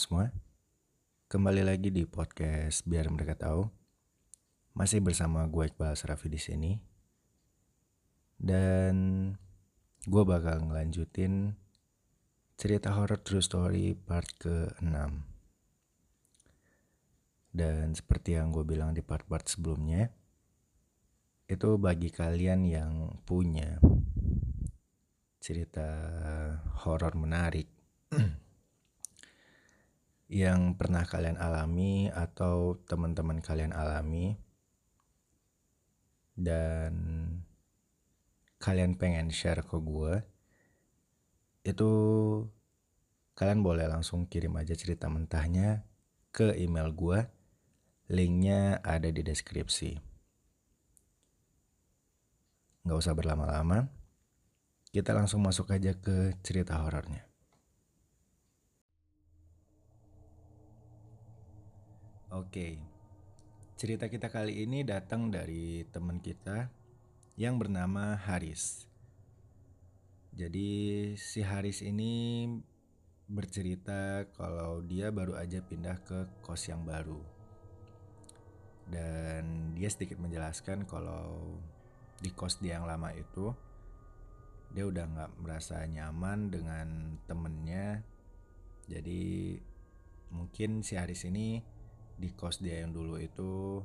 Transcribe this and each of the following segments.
Semua. Kembali lagi di podcast biar mereka tahu. Masih bersama gue Iqbal Sarafi di sini. Dan gue bakal ngelanjutin cerita horror true story part ke-6. Dan seperti yang gue bilang di part-part sebelumnya, itu bagi kalian yang punya cerita horor menarik yang pernah kalian alami atau teman-teman kalian alami. Dan kalian pengen share ke gue itu kalian boleh langsung kirim aja cerita mentahnya ke email gue linknya ada di deskripsi. Nggak usah berlama-lama. Kita langsung masuk aja ke cerita horornya Oke, cerita kita kali ini datang dari teman kita yang bernama Haris. Jadi si Haris ini bercerita kalau dia baru aja pindah ke kos yang baru. Dan dia sedikit menjelaskan kalau di kos dia yang lama itu dia udah nggak merasa nyaman dengan temennya. Jadi mungkin si Haris ini di kos dia yang dulu itu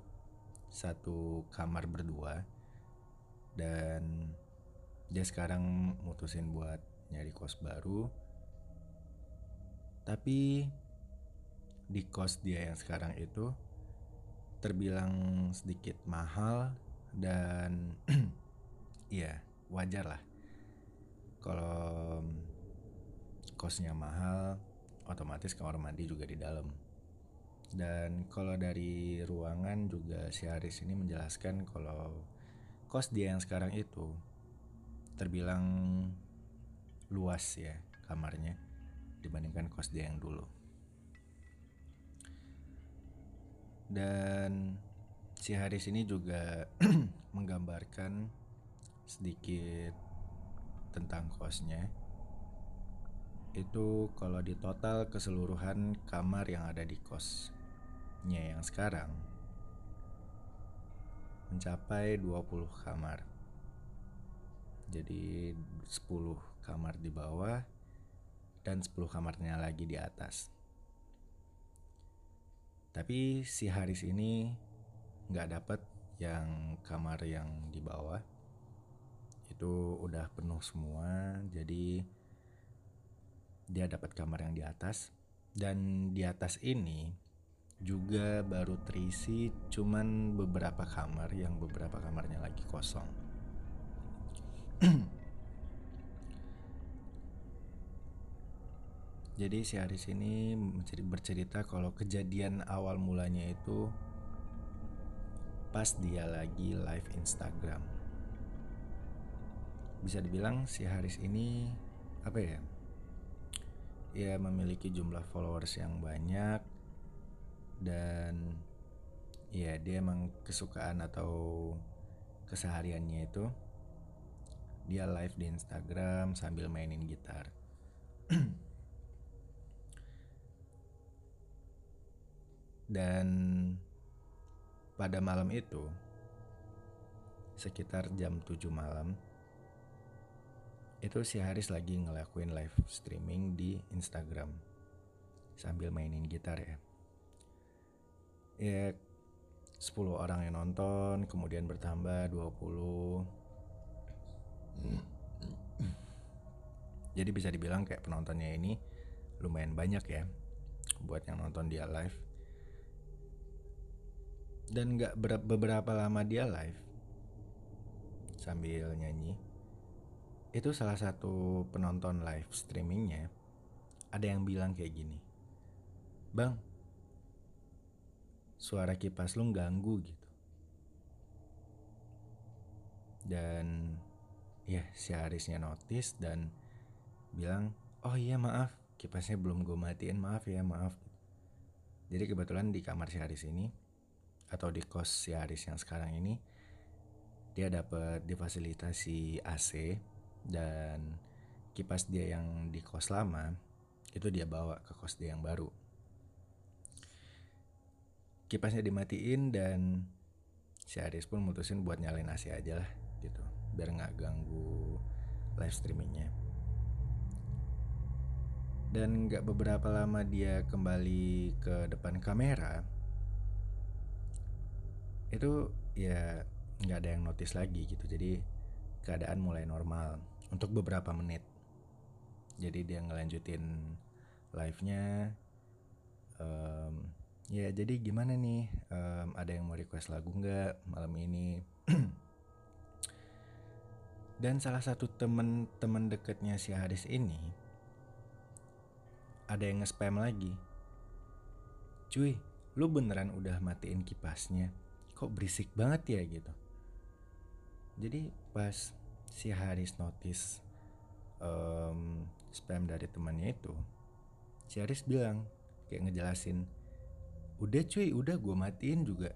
satu kamar berdua. Dan dia sekarang mutusin buat nyari kos baru. Tapi di kos dia yang sekarang itu terbilang sedikit mahal dan iya wajar lah. Kalau kosnya mahal otomatis kamar mandi juga di dalam dan kalau dari ruangan juga si Haris ini menjelaskan kalau kos dia yang sekarang itu terbilang luas ya kamarnya dibandingkan kos dia yang dulu. Dan si Haris ini juga menggambarkan sedikit tentang kosnya. Itu kalau di total keseluruhan kamar yang ada di kos yang sekarang mencapai 20 kamar. Jadi 10 kamar di bawah dan 10 kamarnya lagi di atas. Tapi si Haris ini nggak dapat yang kamar yang di bawah itu udah penuh semua jadi dia dapat kamar yang di atas dan di atas ini juga baru terisi cuman beberapa kamar yang beberapa kamarnya lagi kosong. Jadi si Aris ini bercerita kalau kejadian awal mulanya itu pas dia lagi live Instagram. Bisa dibilang si Haris ini apa ya? Ya memiliki jumlah followers yang banyak dan ya dia emang kesukaan atau kesehariannya itu dia live di Instagram sambil mainin gitar. dan pada malam itu sekitar jam 7 malam itu si Haris lagi ngelakuin live streaming di Instagram sambil mainin gitar ya ya 10 orang yang nonton kemudian bertambah 20 jadi bisa dibilang kayak penontonnya ini lumayan banyak ya buat yang nonton dia live. Dan nggak beberapa lama dia live sambil nyanyi itu salah satu penonton live streamingnya ada yang bilang kayak gini bang suara kipas lu ganggu gitu. Dan ya si Harisnya notice dan bilang oh iya maaf kipasnya belum gue matiin maaf ya maaf. Jadi kebetulan di kamar si Haris ini atau di kos si Haris yang sekarang ini dia dapat difasilitasi AC dan kipas dia yang di kos lama itu dia bawa ke kos dia yang baru kipasnya dimatiin dan si Aris pun mutusin buat nyalain AC aja lah gitu. Biar nggak ganggu live streamingnya. Dan nggak beberapa lama dia kembali ke depan kamera itu ya nggak ada yang notice lagi gitu. Jadi keadaan mulai normal untuk beberapa menit. Jadi dia ngelanjutin live-nya ya jadi gimana nih um, ada yang mau request lagu nggak malam ini dan salah satu temen-temen deketnya si Haris ini ada yang nge-spam lagi. Cuy, lu beneran udah matiin kipasnya? Kok berisik banget ya gitu. Jadi pas si Haris notice um, spam dari temannya itu, si Haris bilang kayak ngejelasin, udah cuy, udah gue matiin juga.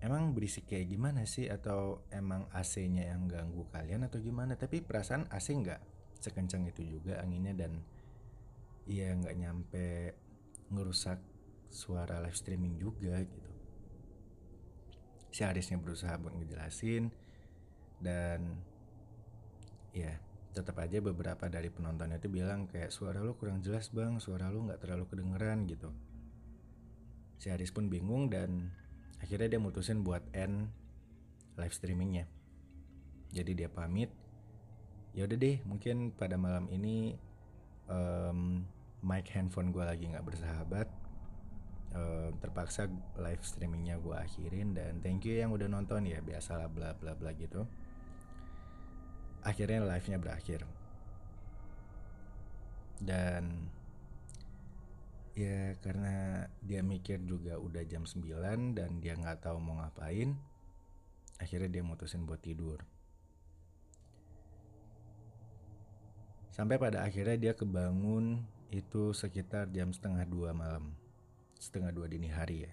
Emang berisik kayak gimana sih atau emang AC-nya yang ganggu kalian atau gimana? Tapi perasaan AC nggak sekencang itu juga anginnya dan Iya nggak nyampe ngerusak suara live streaming juga gitu si Arisnya berusaha buat ngejelasin dan ya tetap aja beberapa dari penontonnya itu bilang kayak suara lu kurang jelas bang suara lu nggak terlalu kedengeran gitu si Aris pun bingung dan akhirnya dia mutusin buat end live streamingnya. Jadi dia pamit. Ya udah deh mungkin pada malam ini um, mic handphone gue lagi nggak bersahabat. Uh, terpaksa live streamingnya gue akhirin dan thank you yang udah nonton ya biasalah bla bla bla gitu. Akhirnya live nya berakhir. Dan ya karena dia mikir juga udah jam 9 dan dia nggak tahu mau ngapain akhirnya dia mutusin buat tidur Sampai pada akhirnya dia kebangun itu sekitar jam setengah dua malam. Setengah dua dini hari ya.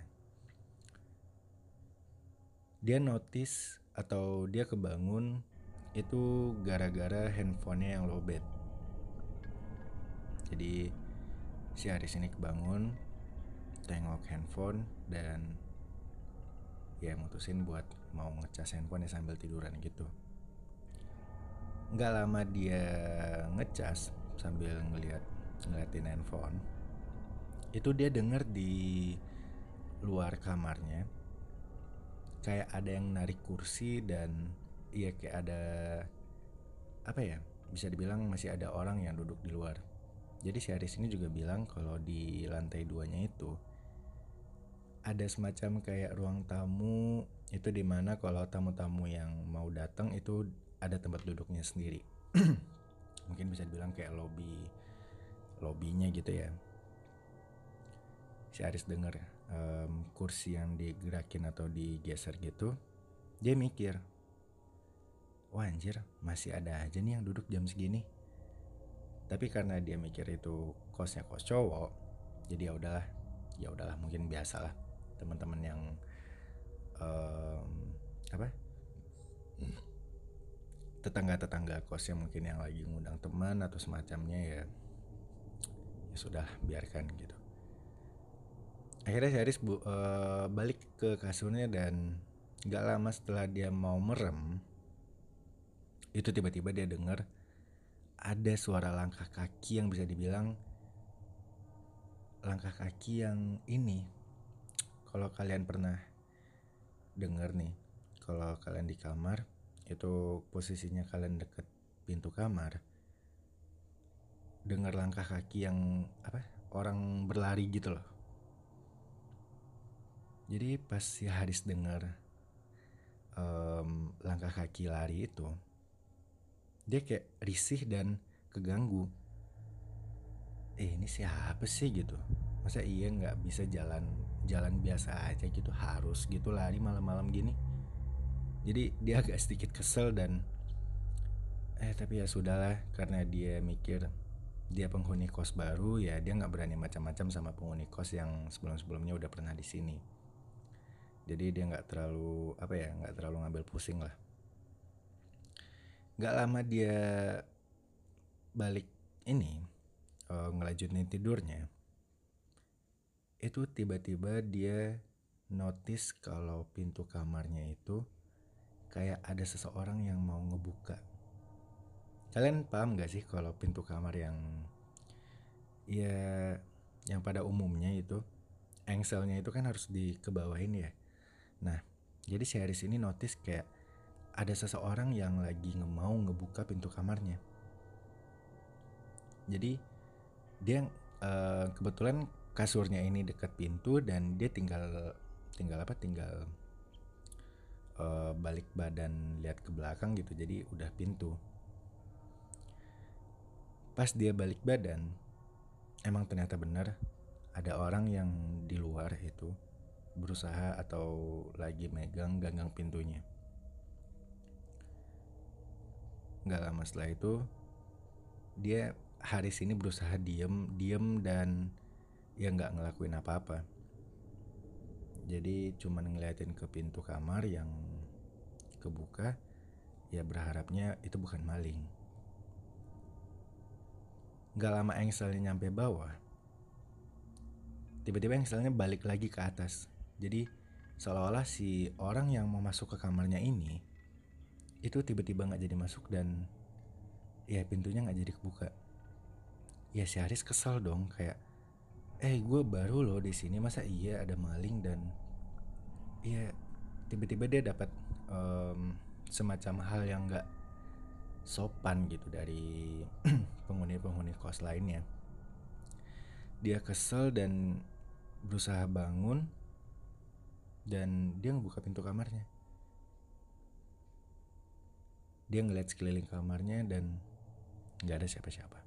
Dia notice atau dia kebangun itu gara-gara handphonenya yang lowbat. Jadi si Aris ini kebangun, tengok handphone dan ya mutusin buat mau ngecas handphone sambil tiduran gitu. Nggak lama dia ngecas sambil ngeliat ngeliatin handphone itu dia denger di luar kamarnya kayak ada yang narik kursi dan iya kayak ada apa ya bisa dibilang masih ada orang yang duduk di luar jadi si Aris ini juga bilang kalau di lantai duanya itu ada semacam kayak ruang tamu itu di mana kalau tamu-tamu yang mau datang itu ada tempat duduknya sendiri. Mungkin bisa dibilang kayak lobby lobbynya gitu ya. Si Aris denger um, kursi yang digerakin atau digeser gitu dia mikir wah anjir masih ada aja nih yang duduk jam segini tapi karena dia mikir itu kosnya kos cowok jadi ya udahlah ya udahlah mungkin biasalah teman-teman yang um, apa? Tetangga-tetangga kos yang mungkin yang lagi ngundang teman atau semacamnya ya ya sudah biarkan gitu. Akhirnya si Aris bu, uh, balik ke kasurnya dan gak lama setelah dia mau merem itu tiba-tiba dia dengar ada suara langkah kaki yang bisa dibilang langkah kaki yang ini. Kalau kalian pernah dengar nih kalau kalian di kamar itu posisinya kalian deket pintu kamar dengar langkah kaki yang apa orang berlari gitu loh. Jadi pas si Haris dengar um, langkah kaki lari itu dia kayak risih dan keganggu. Eh ini siapa sih? gitu. Masa iya nggak bisa jalan jalan biasa aja gitu harus gitu lari malam-malam gini? Jadi dia agak sedikit kesel dan eh tapi ya sudahlah. Karena dia mikir dia penghuni kos baru ya dia nggak berani macam-macam sama penghuni kos yang sebelum-sebelumnya udah pernah di sini. Jadi dia nggak terlalu apa ya nggak terlalu ngambil pusing lah nggak lama dia balik ini uh, ngelanjutin tidurnya itu tiba-tiba dia notice kalau pintu kamarnya itu kayak ada seseorang yang mau ngebuka. Kalian paham gak sih kalau pintu kamar yang ya yang pada umumnya itu engselnya itu kan harus dikebawain ya? Nah jadi Haris ini notice kayak ada seseorang yang lagi mau ngebuka pintu kamarnya. Jadi dia uh, kebetulan kasurnya ini dekat pintu dan dia tinggal tinggal apa tinggal uh, balik badan lihat ke belakang gitu. Jadi udah pintu. Pas dia balik badan, emang ternyata benar ada orang yang di luar itu berusaha atau lagi megang ganggang pintunya. Gak lama setelah itu, dia Haris ini berusaha diem, diem dan ya nggak ngelakuin apa-apa. Jadi cuman ngeliatin ke pintu kamar yang kebuka, ya berharapnya itu bukan maling. Gak lama engselnya nyampe bawah, tiba-tiba engselnya balik lagi ke atas. Jadi seolah-olah si orang yang mau masuk ke kamarnya ini itu tiba-tiba nggak jadi masuk dan ya pintunya nggak jadi kebuka. Ya si Haris kesel dong kayak, eh gue baru loh di sini masa iya ada maling dan ya tiba-tiba dia dapat um, semacam hal yang nggak sopan gitu dari penghuni-penghuni kos lainnya. Dia kesel dan berusaha bangun dan dia ngebuka pintu kamarnya. Dia ngeliat sekeliling kamarnya dan nggak ada siapa-siapa.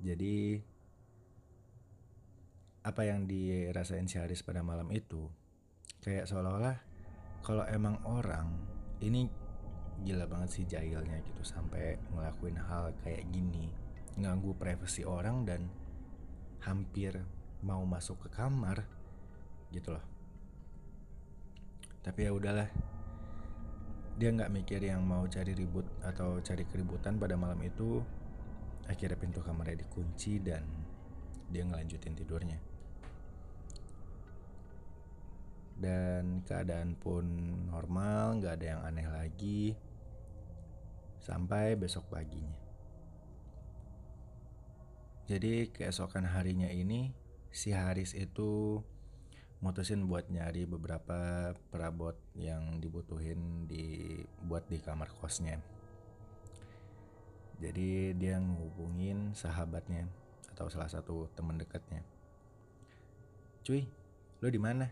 Jadi apa yang dirasain si Haris pada malam itu kayak seolah-olah kalau emang orang ini gila banget sih jahilnya gitu sampai ngelakuin hal kayak gini nganggu privasi orang dan hampir mau masuk ke kamar gitu loh tapi ya udahlah. Dia nggak mikir yang mau cari ribut atau cari keributan pada malam itu. Akhirnya pintu kamarnya dikunci dan dia ngelanjutin tidurnya. Dan keadaan pun normal nggak ada yang aneh lagi. Sampai besok paginya. Jadi keesokan harinya ini si Haris itu mutusin buat nyari beberapa perabot yang dibutuhin di buat di kamar kosnya. Jadi dia ngehubungin sahabatnya atau salah satu teman dekatnya. Cuy lo di mana?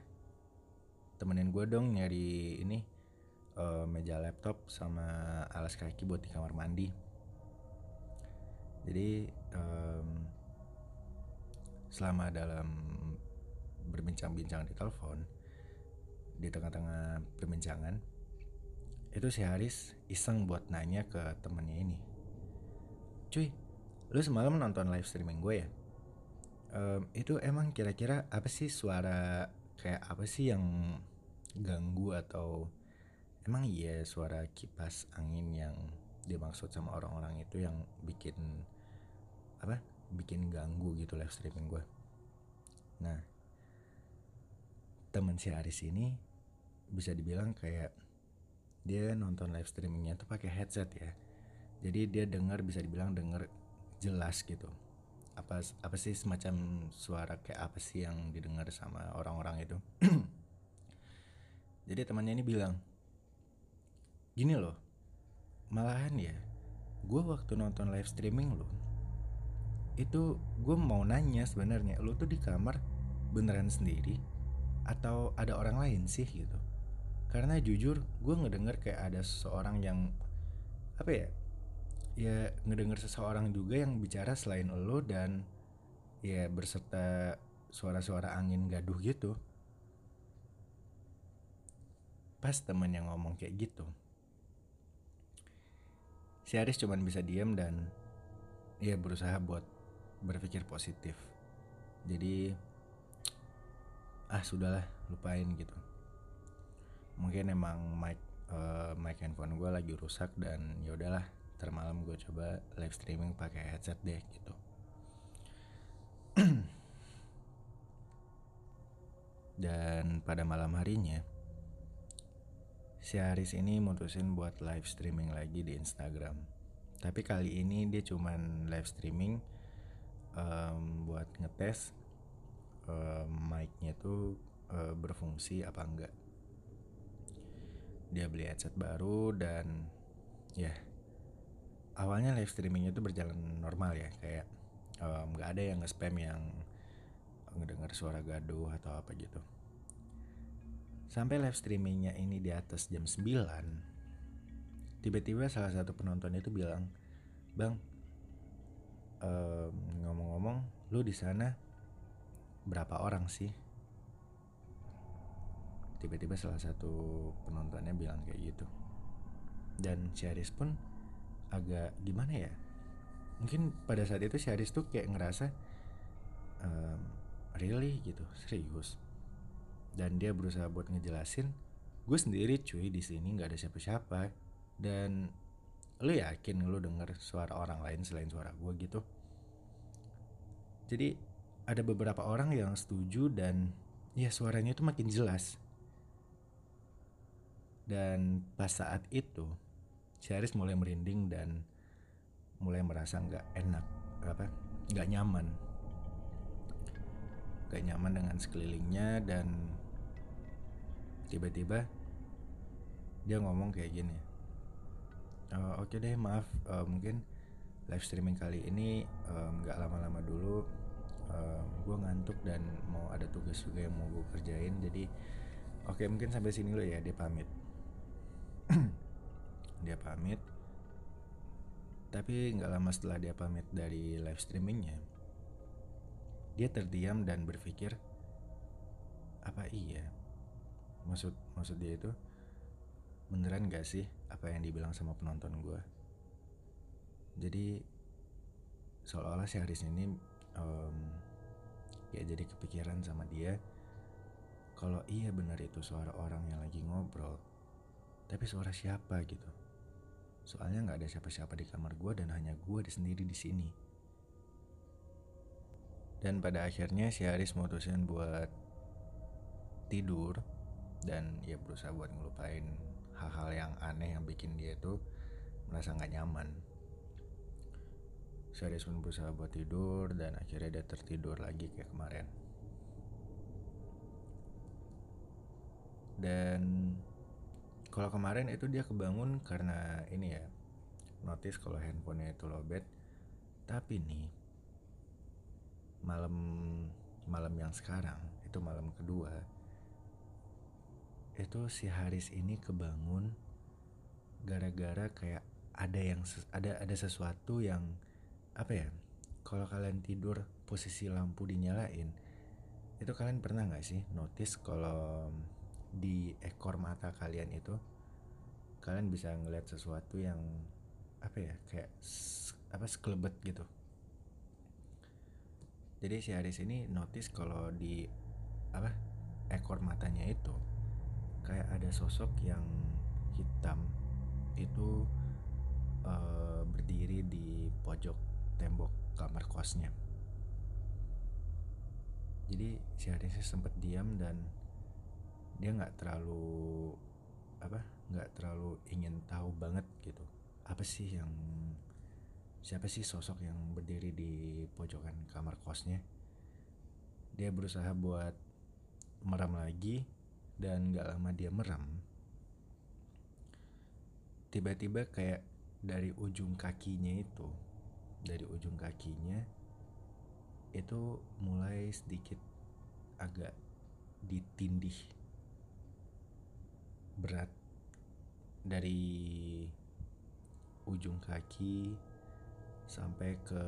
Temenin gue dong nyari ini uh, meja laptop sama alas kaki buat di kamar mandi. Jadi um, selama dalam berbincang-bincang di telepon di tengah-tengah perbincangan itu si Haris iseng buat nanya ke temennya ini cuy lu semalam nonton live streaming gue ya? Um, itu emang kira-kira apa sih suara kayak apa sih yang ganggu atau emang iya suara kipas angin yang dimaksud sama orang-orang itu yang bikin apa bikin ganggu gitu live streaming gue? Nah temen si Aris ini bisa dibilang kayak dia nonton live streamingnya tuh pakai headset ya. Jadi dia dengar bisa dibilang dengar jelas gitu. Apa apa sih semacam suara kayak apa sih yang didengar sama orang-orang itu? Jadi temannya ini bilang gini loh malahan ya gue waktu nonton live streaming lo itu gue mau nanya sebenarnya lo tuh di kamar beneran sendiri atau ada orang lain sih gitu. Karena jujur gue ngedenger kayak ada seseorang yang apa ya ya ngedenger seseorang juga yang bicara selain lo dan ya berserta suara-suara angin gaduh gitu. Pas temen yang ngomong kayak gitu. Si Aris cuman bisa diem dan ya berusaha buat berpikir positif. Jadi ah sudahlah lupain gitu. Mungkin emang mic uh, mic handphone gue lagi rusak dan ya udahlah termalam gue coba live streaming pakai headset deh gitu. Dan pada malam harinya si Haris ini mutusin buat live streaming lagi di Instagram. Tapi kali ini dia cuman live streaming um, buat ngetes um, mic-nya tuh uh, berfungsi apa enggak? Dia beli headset baru dan ya awalnya live streamingnya itu berjalan normal ya kayak nggak um, ada yang nge-spam yang ngedengar suara gaduh atau apa gitu. Sampai live streamingnya ini di atas jam 9 tiba-tiba salah satu penonton itu bilang bang um, ngomong-ngomong lu di sana berapa orang sih? Tiba-tiba salah satu penontonnya bilang kayak gitu. Dan si Haris pun agak gimana ya? Mungkin pada saat itu si Haris tuh kayak ngerasa um, really? gitu. Serius. Dan dia berusaha buat ngejelasin gue sendiri cuy di sini nggak ada siapa-siapa. Dan lu yakin lu denger suara orang lain selain suara gue gitu? Jadi ada beberapa orang yang setuju dan ya suaranya itu makin jelas. Dan pas saat itu si Haris mulai merinding dan mulai merasa nggak enak apa nggak nyaman. Nggak nyaman dengan sekelilingnya dan tiba-tiba dia ngomong kayak gini uh, oke okay deh maaf uh, mungkin live streaming kali ini nggak um, lama-lama dulu uh, gue ngantuk dan mau ada tugas juga yang mau gue kerjain jadi oke okay, mungkin sampai sini lo ya dia pamit. Dia pamit. Tapi nggak lama setelah dia pamit dari live streamingnya dia terdiam dan berpikir apa iya? Maksud maksud dia itu beneran gak sih apa yang dibilang sama penonton gue jadi seolah-olah si Haris ini um, ya jadi kepikiran sama dia. Kalau iya benar itu suara orang yang lagi ngobrol tapi suara siapa gitu? Soalnya nggak ada siapa-siapa di kamar gue dan hanya gue di sendiri di sini. Dan pada akhirnya si Haris mutusin buat tidur dan ya berusaha buat ngelupain hal-hal yang aneh yang bikin dia tuh merasa nggak nyaman. Haris pun berusaha buat tidur dan akhirnya dia tertidur lagi kayak kemarin. Dan kalau kemarin itu dia kebangun karena ini ya notice kalau handphonenya itu lowbat tapi nih malam malam yang sekarang itu malam kedua itu si Haris ini kebangun gara-gara kayak ada yang ada ada sesuatu yang apa ya kalau kalian tidur posisi lampu dinyalain itu kalian pernah nggak sih notice kalau di ekor mata kalian itu kalian bisa ngeliat sesuatu yang apa ya kayak apa sekelebet gitu? Jadi si Haris ini notice kalau di apa ekor matanya itu kayak ada sosok yang hitam itu uh, berdiri di pojok tembok kamar kosnya jadi si Haris sempat diam dan dia nggak terlalu apa nggak terlalu ingin tahu banget gitu. Apa sih yang siapa sih sosok yang berdiri di pojokan kamar kosnya dia berusaha buat meram lagi dan nggak lama dia meram tiba-tiba kayak dari ujung kakinya itu dari ujung kakinya itu mulai sedikit agak ditindih berat. Dari ujung kaki sampai ke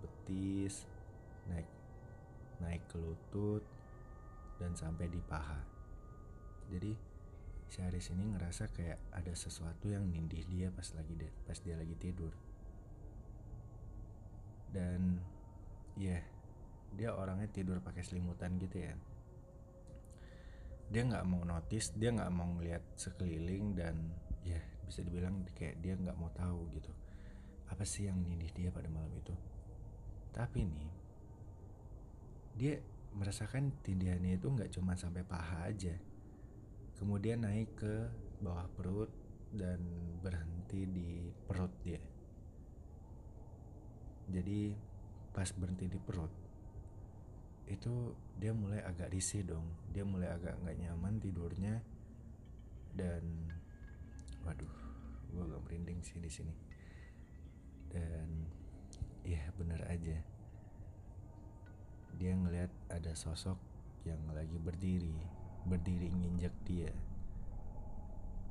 betis naik naik ke lutut dan sampai di paha. Jadi si Haris ini ngerasa kayak ada sesuatu yang nindih dia pas lagi de pas dia lagi tidur dan ya yeah, dia orangnya tidur pakai selimutan gitu ya. Dia nggak mau notice dia nggak mau ngeliat sekeliling dan ya bisa dibilang kayak dia nggak mau tahu gitu. Apa sih yang nindih dia pada malam itu? Tapi nih dia merasakan tindihannya itu nggak cuma sampai paha aja. Kemudian naik ke bawah perut dan berhenti di perut dia jadi pas berhenti di perut itu dia mulai agak risih dong. Dia mulai agak nggak nyaman tidurnya. Dan waduh gue agak merinding sih di sini. Dan ya bener aja. Dia ngelihat ada sosok yang lagi berdiri berdiri nginjak dia.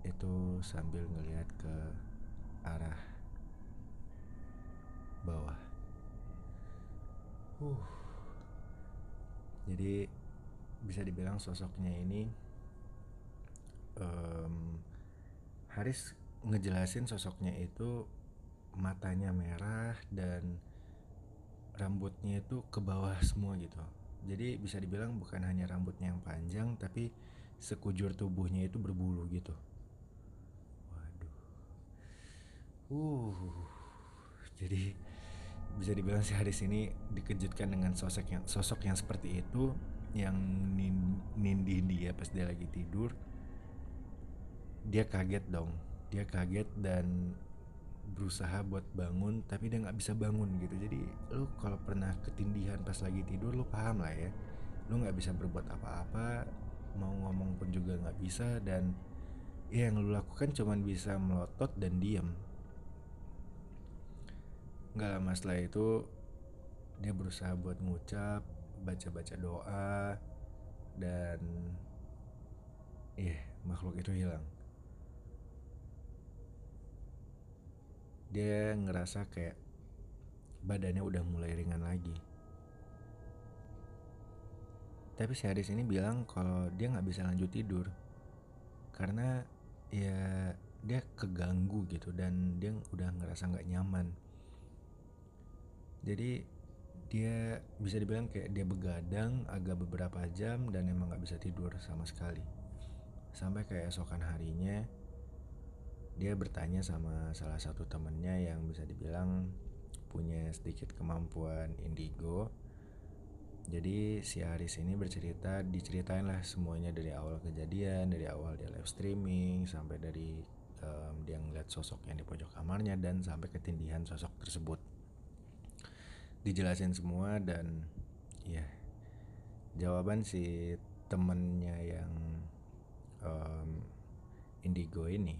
Itu sambil ngelihat ke arah bawah uh jadi bisa dibilang sosoknya ini um, Haris ngejelasin sosoknya itu matanya merah dan rambutnya itu ke bawah semua gitu. Jadi bisa dibilang bukan hanya rambutnya yang panjang tapi sekujur tubuhnya itu berbulu gitu. Waduh. Uh. Jadi bisa dibilang si Haris ini dikejutkan dengan sosok yang sosok yang seperti itu yang nindih dia pas dia lagi tidur. Dia kaget dong. Dia kaget dan berusaha buat bangun tapi dia nggak bisa bangun gitu jadi lu kalau pernah ketindihan pas lagi tidur lu paham lah ya lu nggak bisa berbuat apa-apa mau ngomong pun juga nggak bisa dan ya yang lu lakukan cuman bisa melotot dan diam nggak lama setelah itu dia berusaha buat ngucap baca-baca doa dan iya makhluk itu hilang dia ngerasa kayak badannya udah mulai ringan lagi. Tapi si Haris ini bilang kalau dia nggak bisa lanjut tidur karena ya dia keganggu gitu dan dia udah ngerasa nggak nyaman. Jadi dia bisa dibilang kayak dia begadang agak beberapa jam dan emang nggak bisa tidur sama sekali. Sampai kayak esokan harinya dia bertanya sama salah satu temennya yang bisa dibilang punya sedikit kemampuan indigo jadi si Aris ini bercerita diceritain lah semuanya dari awal kejadian dari awal dia live streaming sampai dari um, dia ngeliat sosok yang di pojok kamarnya dan sampai ketindihan sosok tersebut dijelasin semua dan ya jawaban si temennya yang um, indigo ini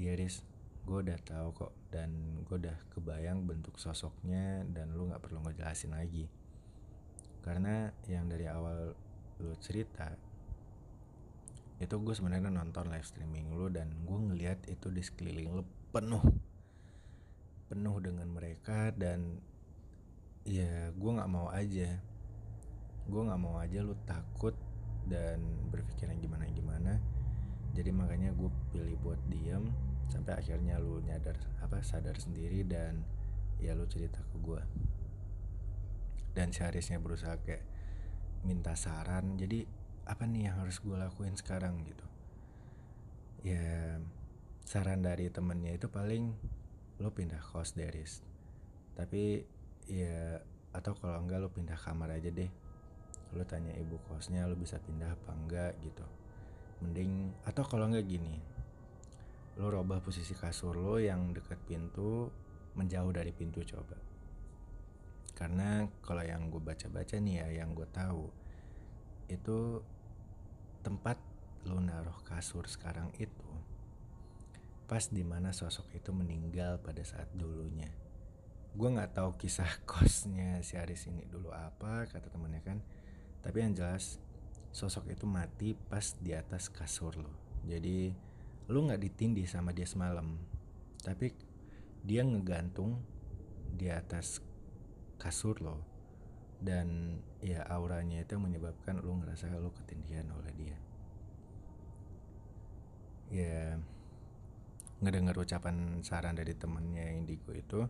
iya Riz gue udah tahu kok dan gue udah kebayang bentuk sosoknya dan lu nggak perlu ngejelasin lagi. Karena yang dari awal lu cerita itu gue sebenarnya nonton live streaming lu dan gue ngeliat itu di sekeliling lu penuh penuh dengan mereka dan ya gue nggak mau aja. Gue nggak mau aja lu takut dan berpikiran gimana gimana. Jadi makanya gue pilih buat diem sampai akhirnya lu nyadar apa sadar sendiri dan ya lu cerita ke gue dan seharusnya berusaha kayak minta saran jadi apa nih yang harus gue lakuin sekarang? Gitu. Ya saran dari temennya itu paling lo pindah kos deris tapi ya atau kalau enggak lo pindah kamar aja deh. Lo tanya ibu kosnya lo bisa pindah apa enggak gitu. Mending atau kalau enggak gini lo robah posisi kasur lo yang dekat pintu menjauh dari pintu coba. Karena kalau yang gue baca-baca nih ya yang gue tahu itu tempat lo naruh kasur sekarang itu pas di mana sosok itu meninggal pada saat dulunya. Gue nggak tahu kisah kosnya si Aris ini dulu apa kata temennya kan. Tapi yang jelas sosok itu mati pas di atas kasur lo. Jadi lu nggak ditindih sama dia semalam. Tapi dia ngegantung di atas kasur lo. Dan ya auranya itu menyebabkan lu ngerasa lu ketindihan oleh dia. Ya ngedengar ucapan saran dari temennya Indigo itu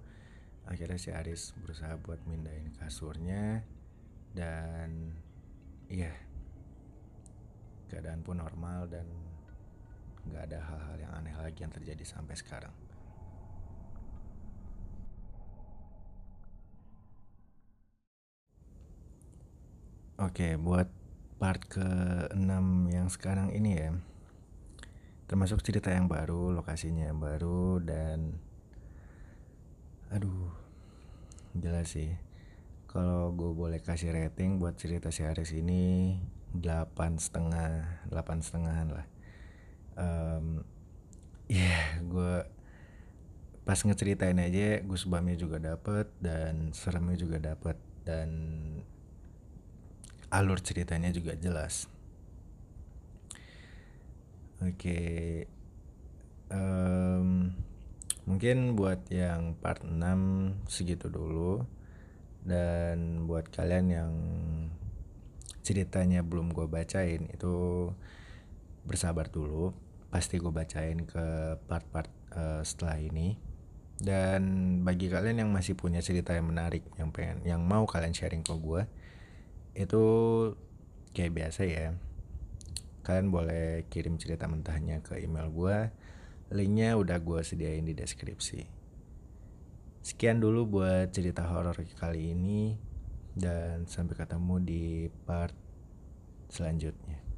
akhirnya si Aris berusaha buat mindahin kasurnya dan iya keadaan pun normal dan nggak ada hal-hal yang aneh lagi yang terjadi sampai sekarang. Oke, buat part ke-6 yang sekarang ini ya. Termasuk cerita yang baru, lokasinya yang baru dan aduh, jelas sih. Kalau gue boleh kasih rating buat cerita si Haris ini delapan setengah, delapan setengahan lah. Um, ya yeah, gue pas ngeceritain aja goosebump juga dapet dan seremnya juga dapet dan alur ceritanya juga jelas oke. Okay. um, mungkin buat yang part 6 segitu dulu. Dan buat kalian yang ceritanya belum gue bacain itu bersabar dulu. Pasti gue bacain ke part-part uh, setelah ini. Dan bagi kalian yang masih punya cerita yang menarik yang pengen yang mau kalian sharing ke gue itu kayak biasa ya kalian boleh kirim cerita mentahnya ke email gue linknya udah gue sediain di deskripsi. Sekian dulu buat cerita horor kali ini dan sampai ketemu di part selanjutnya